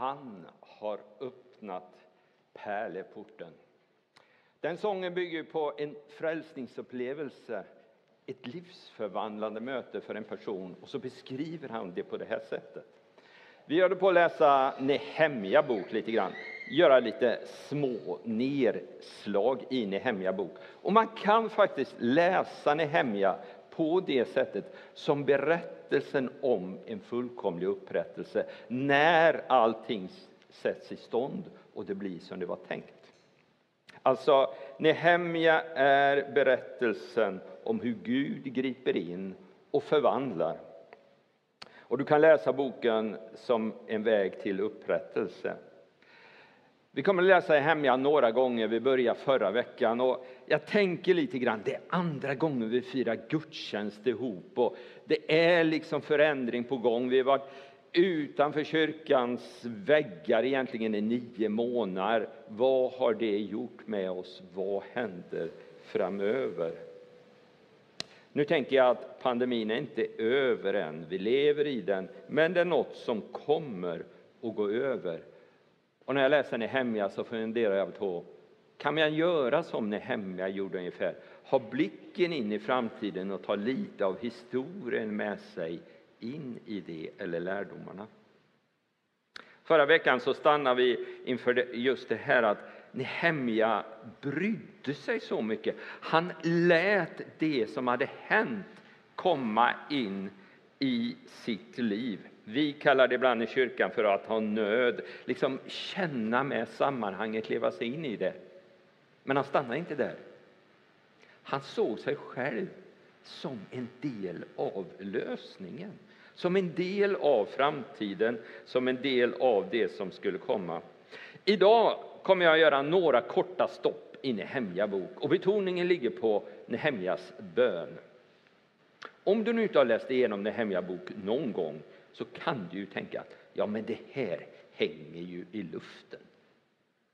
Han har öppnat pärleporten. Den sången bygger på en frälsningsupplevelse, ett livsförvandlande möte för en person och så beskriver han det på det här sättet. Vi håller på att läsa Nehemja bok lite grann, göra lite små nedslag i Nehemja bok. Och man kan faktiskt läsa Nehemja på det sättet som berättelsen om en fullkomlig upprättelse när allting sätts i stånd och det blir som det var tänkt. Alltså, Nehemja är berättelsen om hur Gud griper in och förvandlar. Och du kan läsa boken som en väg till upprättelse. Vi kommer att läsa Hemja några gånger, vi började förra veckan och jag tänker lite grann, det är andra gången vi firar gudstjänst ihop och det är liksom förändring på gång. Vi har varit utanför kyrkans väggar egentligen i nio månader. Vad har det gjort med oss? Vad händer framöver? Nu tänker jag att pandemin är inte över än, vi lever i den, men det är något som kommer att gå över. Och när jag läser Nehemja så funderar jag på, kan man göra som Nehemja gjorde ungefär? Ha blicken in i framtiden och ta lite av historien med sig in i det, eller lärdomarna. Förra veckan så stannade vi inför just det här att Nehemja brydde sig så mycket. Han lät det som hade hänt komma in i sitt liv. Vi kallar det ibland i kyrkan för att ha nöd, liksom känna med sammanhanget, leva sig in i det. Men han stannade inte där. Han såg sig själv som en del av lösningen, som en del av framtiden, som en del av det som skulle komma. Idag kommer jag att göra några korta stopp i Nehemja bok och betoningen ligger på Nehemjas bön. Om du nu inte har läst igenom Nehemja bok någon gång så kan du ju tänka att ja, men det här hänger ju i luften.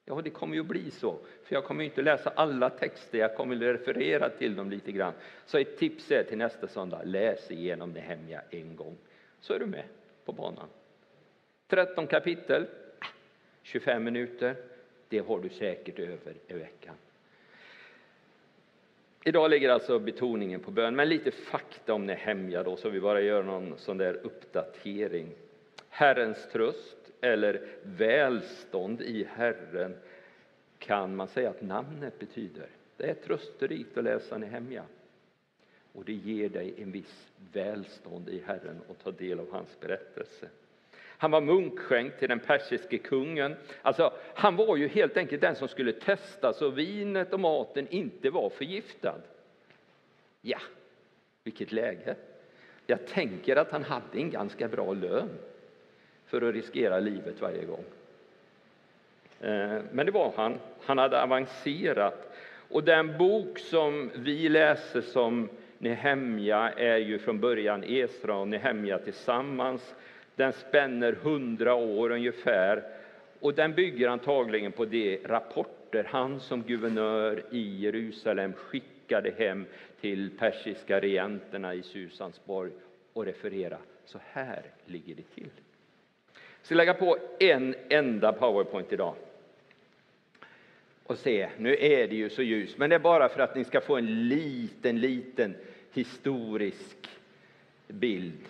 Ja, det kommer ju att bli så, för jag kommer inte läsa alla texter, jag kommer att referera till dem lite grann. Så ett tips är till nästa söndag, läs igenom Nehemja en gång, så är du med på banan. 13 kapitel, 25 minuter, det har du säkert över i veckan. Idag ligger alltså betoningen på bön, men lite fakta om Nehemja då, så vi bara gör någon sån där uppdatering. Herrens tröst eller välstånd i Herren kan man säga att namnet betyder. Det är trösterikt att läsa Nehemja. Och det ger dig en viss välstånd i Herren att ta del av hans berättelse. Han var munkskänk till den persiske kungen. Alltså, han var ju helt enkelt den som skulle testa så vinet och maten inte var förgiftad. Ja, vilket läge! Jag tänker att han hade en ganska bra lön för att riskera livet varje gång. Eh, men det var han. Han hade avancerat. Och den bok som vi läser som Nehemja är ju från början Esra och Nehemja tillsammans. Den spänner hundra år ungefär och den bygger antagligen på de rapporter han som guvernör i Jerusalem skickade hem till persiska regenterna i Susansborg och refererade. Så här ligger det till. Jag ska lägga på en enda powerpoint idag. Och se, nu är det ju så ljust, men det är bara för att ni ska få en liten, liten historisk bild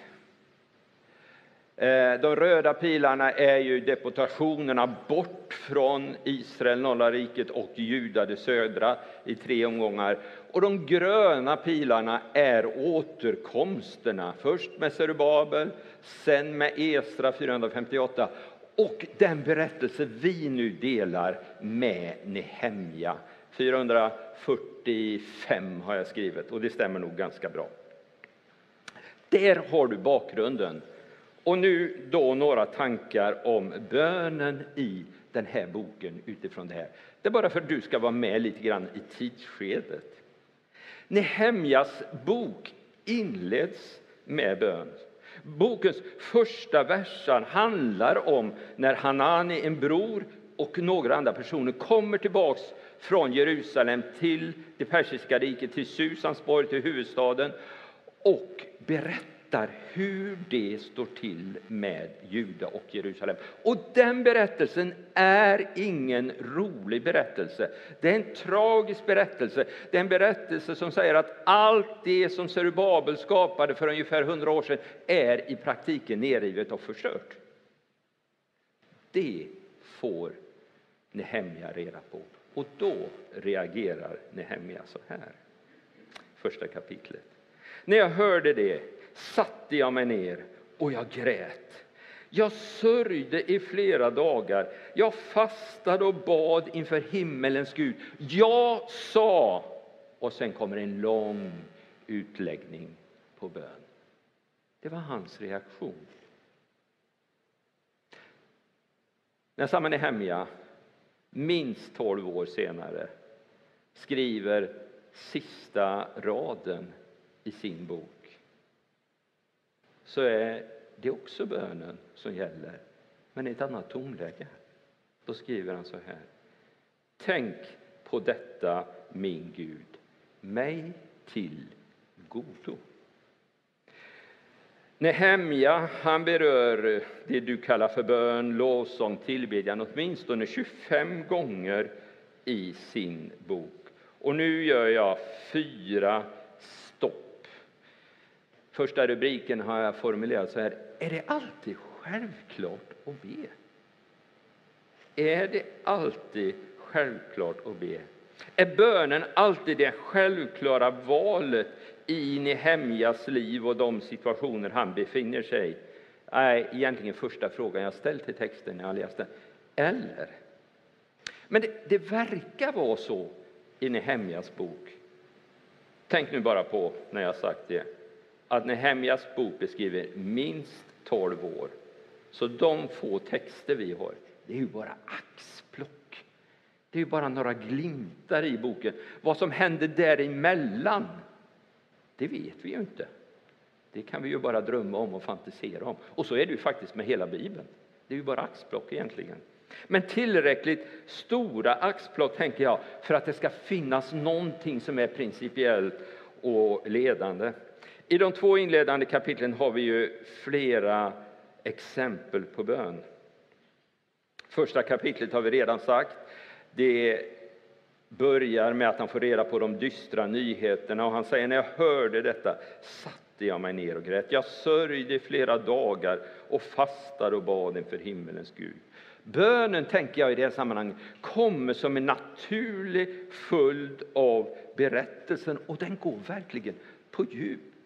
Eh, de röda pilarna är ju deportationerna bort från Israel, norra riket och Juda, det södra, i tre omgångar. Och de gröna pilarna är återkomsterna, först med Zerubabel, sen med Esra 458 och den berättelse vi nu delar med Nehemja. 445 har jag skrivit och det stämmer nog ganska bra. Där har du bakgrunden och nu då några tankar om bönen i den här boken utifrån det här. Det är bara för att du ska vara med lite grann i tidsskedet. Nehemjas bok inleds med bön. Bokens första versar handlar om när Hanani, en bror, och några andra personer kommer tillbaks från Jerusalem till det persiska riket, till Susans borg, till huvudstaden och berättar berättar hur det står till med Juda och Jerusalem. Och den berättelsen är ingen rolig berättelse. Det är en tragisk berättelse. Det är en berättelse som säger att allt det som Zerubabel skapade för ungefär hundra år sedan är i praktiken nerrivet och förstört. Det får Nehemja reda på. Och då reagerar Nehemja så här. Första kapitlet. När jag hörde det satte jag mig ner och jag grät. Jag sörjde i flera dagar. Jag fastade och bad inför himmelens Gud. Jag sa... Och sen kommer en lång utläggning på bön. Det var hans reaktion. När samma Nehemja, minst tolv år senare, skriver sista raden i sin bok så är det också bönen som gäller, men i ett annat tonläge. Då skriver han så här. Tänk på detta, min Gud, mig till godo. Nehemja han berör det du kallar för bön, lovsång, tillbedjan åtminstone 25 gånger i sin bok. Och nu gör jag fyra. Första rubriken har jag formulerat så här. Är det alltid självklart att be? Är det alltid självklart att be? Är bönen alltid det självklara valet i Nehemjas liv och de situationer han befinner sig i? Nej, egentligen första frågan jag ställt till texten när jag läste. Eller? Men det, det verkar vara så i Nehemjas bok. Tänk nu bara på, när jag sagt det, att Nehemjas bok beskriver minst 12 år. Så de få texter vi har, det är ju bara axplock. Det är ju bara några glimtar i boken. Vad som hände däremellan, det vet vi ju inte. Det kan vi ju bara drömma om och fantisera om. Och så är det ju faktiskt med hela Bibeln. Det är ju bara axplock egentligen. Men tillräckligt stora axplock, tänker jag, för att det ska finnas någonting som är principiellt och ledande. I de två inledande kapitlen har vi ju flera exempel på bön. Första kapitlet har vi redan sagt. Det börjar med att han får reda på de dystra nyheterna och han säger när jag hörde detta satte jag mig ner och grät. Jag sörjde i flera dagar och fastade och bad inför himmelens Gud. Bönen, tänker jag i det sammanhanget, kommer som en naturlig följd av berättelsen och den går verkligen på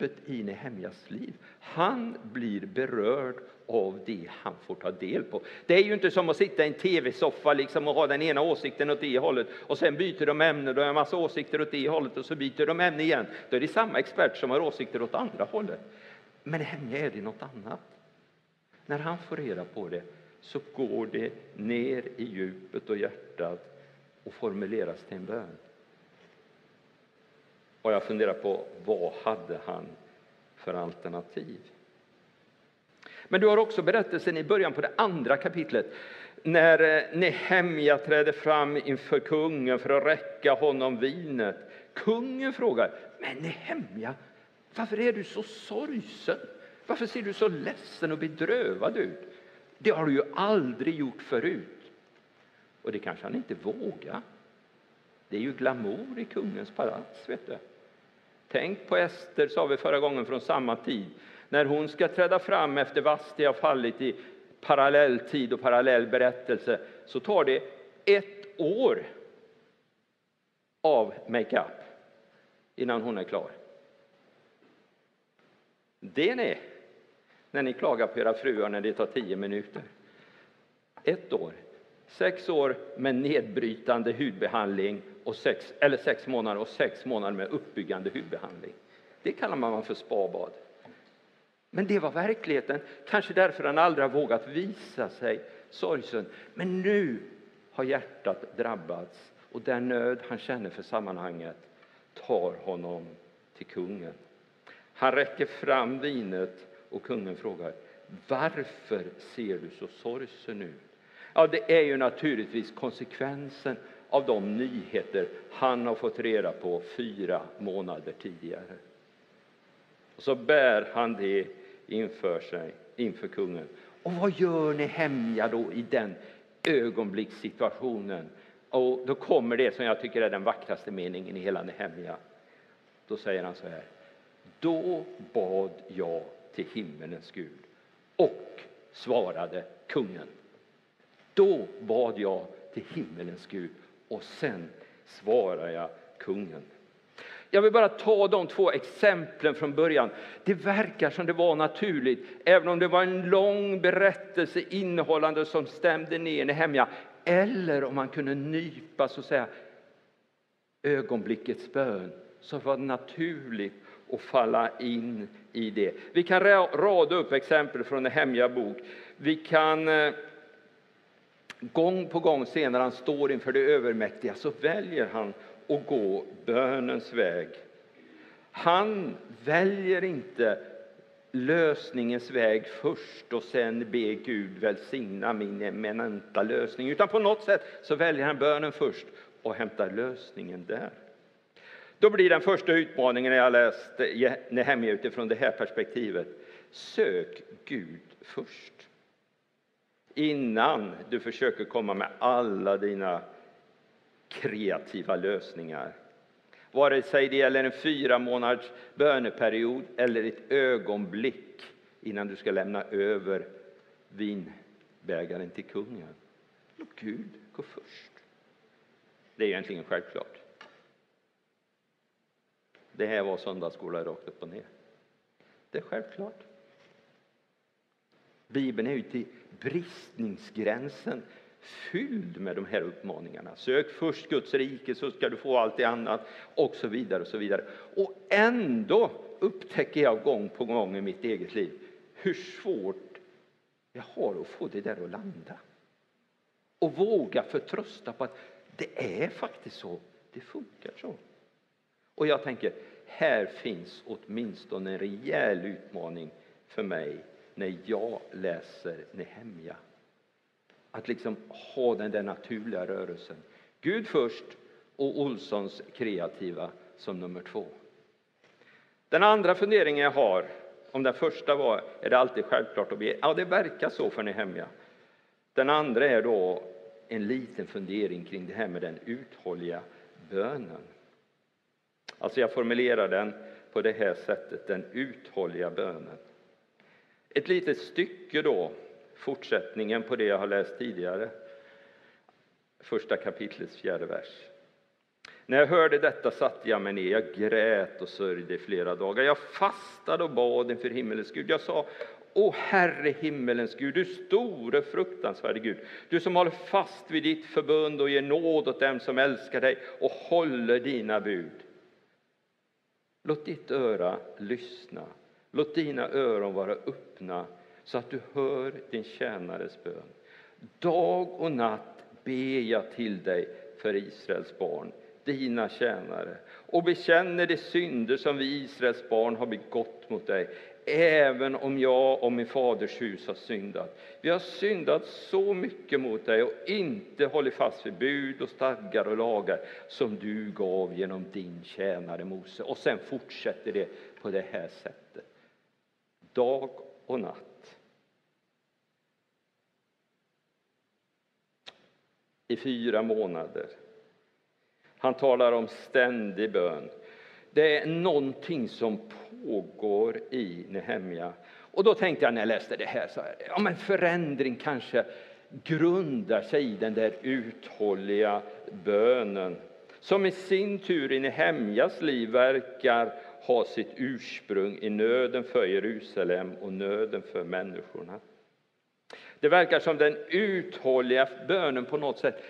djupet i Nehemjas liv. Han blir berörd av det han får ta del på. Det är ju inte som att sitta i en tv-soffa liksom och ha den ena åsikten åt det hållet och sen byter de ämne, då har en massa åsikter åt det hållet och så byter de ämne igen. Då är det samma expert som har åsikter åt andra hållet. Men Nehemja är det något annat. När han får reda på det så går det ner i djupet och hjärtat och formuleras till en bön. Och jag funderar på vad hade han för alternativ? Men du har också berättelsen i början på det andra kapitlet när eh, Nehemja träder fram inför kungen för att räcka honom vinet. Kungen frågar, men Nehemja, varför är du så sorgsen? Varför ser du så ledsen och bedrövad ut? Det har du ju aldrig gjort förut. Och det kanske han inte vågar. Det är ju glamour i kungens palats, vet du. Tänk på Ester, sa vi förra gången, från samma tid. När hon ska träda fram efter Vasti har fallit i parallell tid och parallell berättelse så tar det ett år av makeup innan hon är klar. Det ni! när ni klagar på era fruar när det tar tio minuter. Ett år. Sex år med nedbrytande hudbehandling, och sex, eller sex månader och sex månader med uppbyggande hudbehandling. Det kallar man för spabad. Men det var verkligheten, kanske därför han aldrig har vågat visa sig sorgsen. Men nu har hjärtat drabbats och den nöd han känner för sammanhanget tar honom till kungen. Han räcker fram vinet och kungen frågar varför ser du så sorgsen ut? Ja, det är ju naturligtvis konsekvensen av de nyheter han har fått reda på fyra månader tidigare. Och så bär han det inför sig, inför kungen. Och vad gör Nehemja då i den ögonblickssituationen? Och då kommer det som jag tycker är den vackraste meningen i hela Nehemja. Då säger han så här. Då bad jag till himmelens Gud och svarade kungen. Då bad jag till himmelens Gud och sen svarar jag kungen. Jag vill bara ta de två exemplen från början. Det verkar som det var naturligt, även om det var en lång berättelse innehållande som stämde ner Nehemja. Eller om man kunde nypa så att säga ögonblickets bön, så var det naturligt att falla in i det. Vi kan rada upp exempel från Nehemja bok. Vi kan eh, gång på gång se när han står inför det övermäktiga så väljer han att gå bönens väg. Han väljer inte lösningens väg först och sen be Gud välsigna min eminenta lösning. Utan på något sätt så väljer han bönen först och hämtar lösningen där. Då blir den första utmaningen när jag läst Nehemja utifrån det här perspektivet. Sök Gud först. Innan du försöker komma med alla dina kreativa lösningar. Vare sig det gäller en fyra månaders böneperiod eller ett ögonblick innan du ska lämna över vinbägaren till kungen. Låt Gud gå först. Det är egentligen självklart. Det här var söndagsskola rakt upp och ner. Det är självklart. Bibeln är ju till bristningsgränsen fylld med de här uppmaningarna. Sök först Guds rike så ska du få allt det annat och så vidare och så vidare. Och ändå upptäcker jag gång på gång i mitt eget liv hur svårt jag har att få det där att landa. Och våga förtrösta på att det är faktiskt så, det funkar så. Och jag tänker, här finns åtminstone en rejäl utmaning för mig när jag läser Nehemja. Att liksom ha den där naturliga rörelsen. Gud först och Olssons kreativa som nummer två. Den andra funderingen jag har, om den första var, är det alltid självklart att be? Ja, det verkar så för Nehemja. Den andra är då en liten fundering kring det här med den uthålliga bönen. Alltså jag formulerar den på det här sättet, den uthålliga bönen. Ett litet stycke då, fortsättningen på det jag har läst tidigare. Första kapitlets fjärde vers. När jag hörde detta satte jag mig ner, jag grät och sörjde i flera dagar. Jag fastade och bad inför himmelens Gud. Jag sa, O Herre himmelens Gud, du store fruktansvärde Gud, du som håller fast vid ditt förbund och ger nåd åt dem som älskar dig och håller dina bud. Låt ditt öra lyssna, låt dina öron vara öppna så att du hör din tjänares bön. Dag och natt ber jag till dig för Israels barn, dina tjänare, och bekänner de synder som vi Israels barn har begått mot dig även om jag och min faders hus har syndat. Vi har syndat så mycket mot dig och inte hållit fast vid bud och stadgar och lagar som du gav genom din tjänare Mose. Och sen fortsätter det på det här sättet. Dag och natt. I fyra månader. Han talar om ständig bön. Det är någonting som pågår i Nehemja. Och då tänkte jag när jag läste det här, så här ja men förändring kanske grundar sig i den där uthålliga bönen som i sin tur i Nehemjas liv verkar ha sitt ursprung i nöden för Jerusalem och nöden för människorna. Det verkar som den uthålliga bönen på något sätt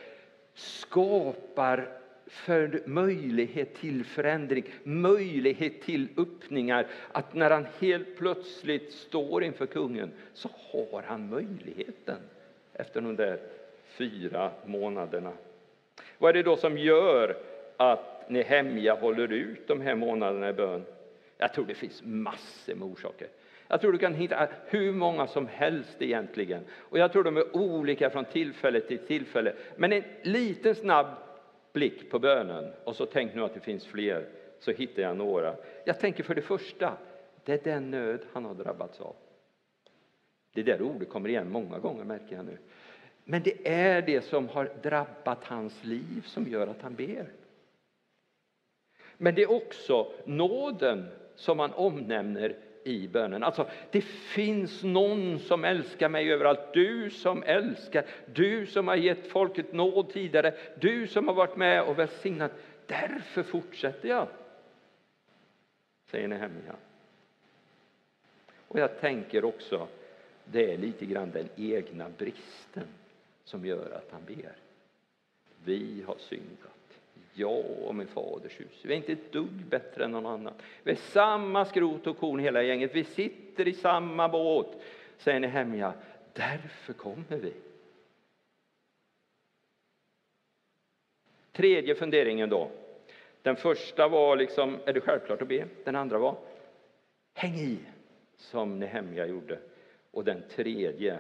skapar för möjlighet till förändring, möjlighet till öppningar. Att när han helt plötsligt står inför kungen så har han möjligheten efter de där fyra månaderna. Vad är det då som gör att Nehemja håller ut de här månaderna i bön? Jag tror det finns massor med orsaker. Jag tror du kan hitta hur många som helst egentligen. Och jag tror de är olika från tillfälle till tillfälle. Men en liten snabb blick på bönen och så tänk nu att det finns fler, så hittar jag några. Jag tänker för det första, Det är den nöd han har drabbats av. Det där ordet kommer igen många gånger märker jag nu. Men det är det som har drabbat hans liv som gör att han ber. Men det är också nåden som man omnämner i bönen. Alltså, det finns någon som älskar mig överallt. Du som älskar, du som har gett folket nåd tidigare, du som har varit med och välsignat. Därför fortsätter jag, säger Nehemja. Och jag tänker också, det är lite grann den egna bristen som gör att han ber. Vi har syndat. Jag och min faders hus. Vi är inte ett dugg bättre än någon annan. Vi är samma skrot och korn hela gänget. Vi sitter i samma båt, säger Nehemja. Därför kommer vi. Tredje funderingen då. Den första var liksom, är det självklart att be? Den andra var, häng i, som Nehemja gjorde. Och den tredje,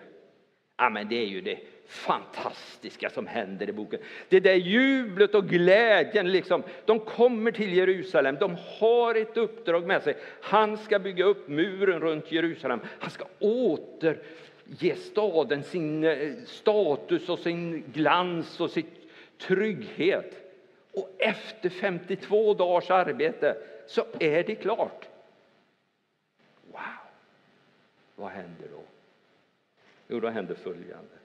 ja men det är ju det fantastiska som händer i boken. Det där jublet och glädjen, liksom, de kommer till Jerusalem, de har ett uppdrag med sig. Han ska bygga upp muren runt Jerusalem, han ska återge staden sin eh, status och sin glans och sin trygghet. Och efter 52 dagars arbete så är det klart. Wow! Vad händer då? Jo, då händer följande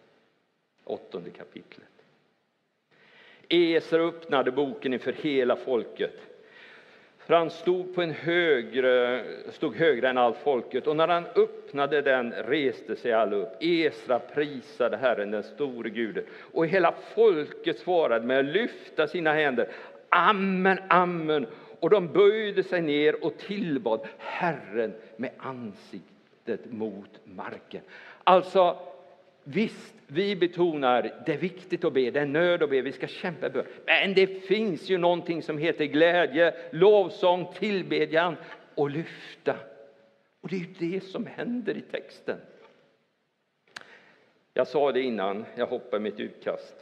åttonde kapitlet. Esra öppnade boken inför hela folket. För han stod, på en högre, stod högre än allt folket, och när han öppnade den reste sig alla upp. Esra prisade Herren, den store Guden, och hela folket svarade med att lyfta sina händer. Amen, amen. Och de böjde sig ner och tillbad Herren med ansiktet mot marken. Alltså, Visst, vi betonar det är viktigt att be, det är nöd att be, vi ska kämpa bön. Men det finns ju någonting som heter glädje, lovsång, tillbedjan och lyfta. Och det är ju det som händer i texten. Jag sa det innan, jag hoppar mitt utkast.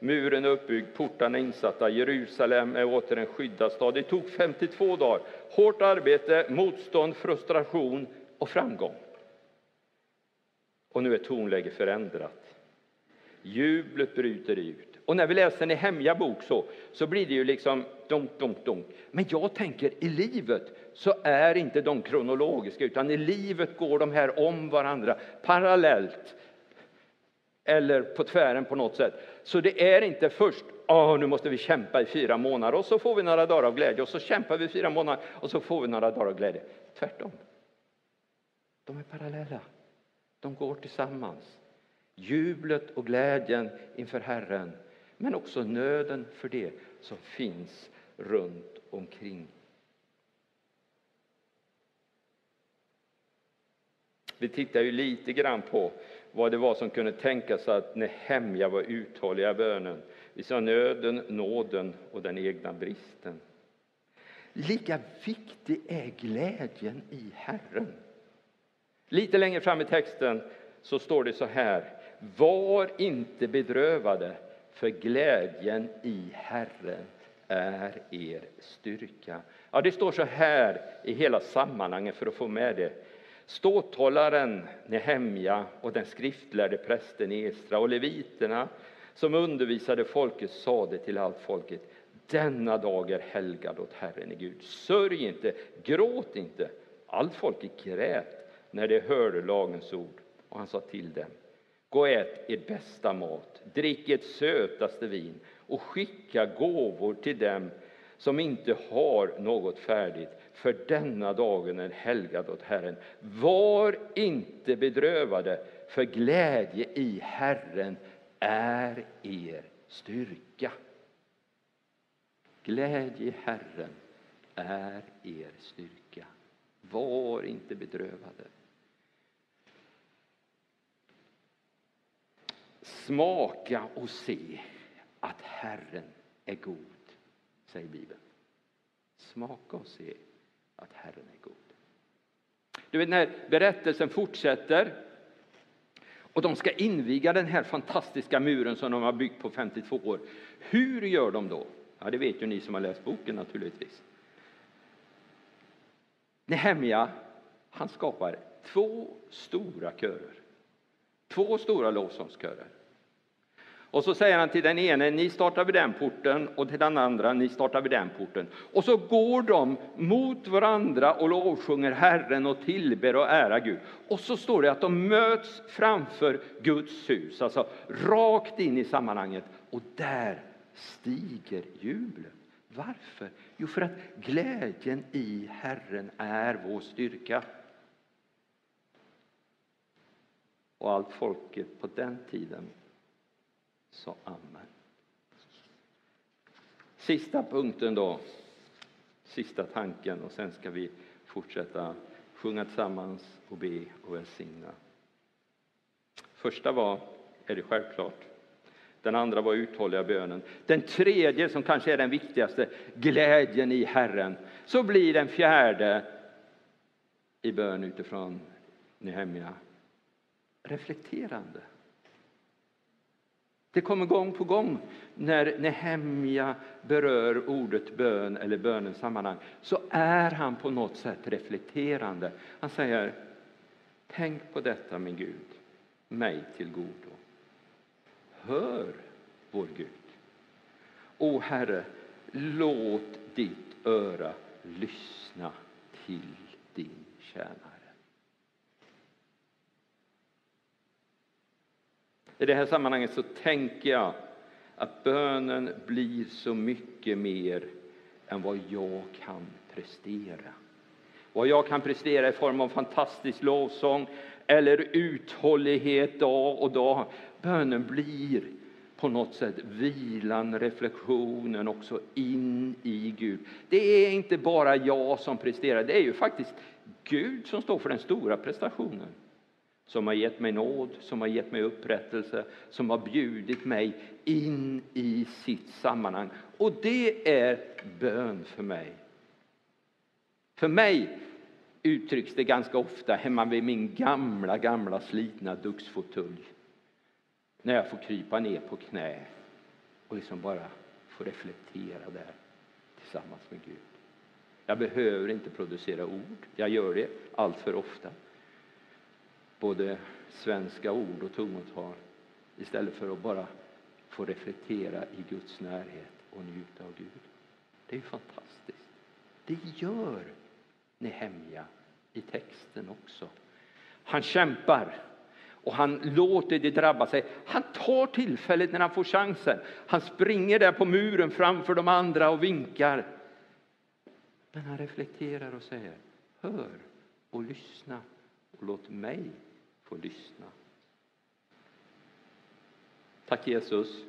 Muren är uppbyggd, portarna är insatta, Jerusalem är åter en skyddad stad. Det tog 52 dagar. Hårt arbete, motstånd, frustration och framgång. Och nu är tonläget förändrat. Jublet bryter ut. Och när vi läser en hemja bok så, så blir det ju liksom dunk, dunk, dunk. Men jag tänker i livet så är inte de kronologiska, utan i livet går de här om varandra parallellt eller på tvären på något sätt. Så det är inte först oh, nu måste vi kämpa i fyra månader och så får vi några dagar av glädje och så kämpar vi i fyra månader och så får vi några dagar av glädje. Tvärtom. De är parallella. De går tillsammans. Jublet och glädjen inför Herren, men också nöden för det som finns runt omkring. Vi tittar ju lite grann på vad det var som kunde tänkas att Nehemja var uthålliga bönen. Vi sa nöden, nåden och den egna bristen. Lika viktig är glädjen i Herren. Lite längre fram i texten så står det så här. Var inte bedrövade, för glädjen i Herren är er styrka. Ja, det står så här i hela sammanhanget för att få med det. Ståthållaren Nehemja och den skriftlärde prästen Esra och leviterna som undervisade folket sade till allt folket denna dag är helgad åt Herren i Gud. Sörj inte, gråt inte. Allt folket grät när de hörde lagens ord. Och han sa till dem, gå och ät er bästa mat, drick ert sötaste vin och skicka gåvor till dem som inte har något färdigt, för denna dagen är helgad åt Herren. Var inte bedrövade, för glädje i Herren är er styrka. Glädje i Herren är er styrka. Var inte bedrövade. Smaka och se att Herren är god, säger Bibeln. Smaka och se att Herren är god. Du vet när berättelsen fortsätter och de ska inviga den här fantastiska muren som de har byggt på 52 år. Hur gör de då? Ja, det vet ju ni som har läst boken naturligtvis. Nehemja, Han skapar två stora körer. Två stora lovsångskörer. Och så säger han till den ene, ni startar vid den porten, och till den andra, ni startar vid den porten. Och så går de mot varandra och lovsjunger Herren och tillber och ära Gud. Och så står det att de möts framför Guds hus, alltså rakt in i sammanhanget. Och där stiger jublet. Varför? Jo, för att glädjen i Herren är vår styrka. Och allt folket på den tiden så amen. Sista punkten då, sista tanken och sen ska vi fortsätta sjunga tillsammans och be och välsigna. Första var, är det självklart, den andra var uthålliga bönen. Den tredje, som kanske är den viktigaste, glädjen i Herren. Så blir den fjärde i bön utifrån Nehemja reflekterande. Det kommer gång på gång när Nehemja berör ordet bön eller bönens sammanhang så är han på något sätt reflekterande. Han säger Tänk på detta, min Gud, mig till godo. Hör, vår Gud. O Herre, låt ditt öra lyssna till din tjänare. I det här sammanhanget så tänker jag att bönen blir så mycket mer än vad jag kan prestera. Vad jag kan prestera i form av fantastisk lovsång eller uthållighet dag och dag. Bönen blir på något sätt vilan, reflektionen också in i Gud. Det är inte bara jag som presterar, det är ju faktiskt Gud som står för den stora prestationen som har gett mig nåd, som har gett mig upprättelse, som har bjudit mig in i sitt sammanhang. Och det är bön för mig. För mig uttrycks det ganska ofta hemma vid min gamla, gamla slitna duxfåtölj. När jag får krypa ner på knä och liksom bara få reflektera där tillsammans med Gud. Jag behöver inte producera ord, jag gör det allt för ofta både svenska ord och tungotal istället för att bara få reflektera i Guds närhet och njuta av Gud. Det är fantastiskt. Det gör Nehemja i texten också. Han kämpar och han låter det drabba sig. Han tar tillfället när han får chansen. Han springer där på muren framför de andra och vinkar. Men han reflekterar och säger Hör och lyssna och låt mig få lyssna. Tack Jesus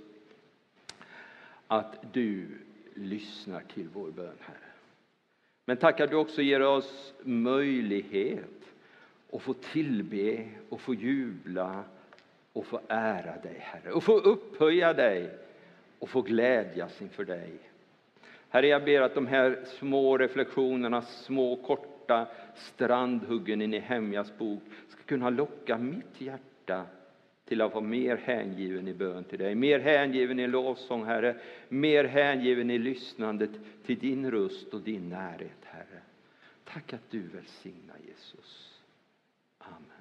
att du lyssnar till vår bön, Herre. Men tack att du också ger oss möjlighet att få tillbe och få jubla och få ära dig, Herre, och få upphöja dig och få glädjas inför dig. Herre, jag ber att de här små reflektionerna, små korta strandhuggen i Nehemjas bok ska kunna locka mitt hjärta till att vara mer hängiven i bön till dig, mer hängiven i lovsång, Herre, mer hängiven i lyssnandet till din röst och din närhet, Herre. Tack att du välsignar Jesus. Amen.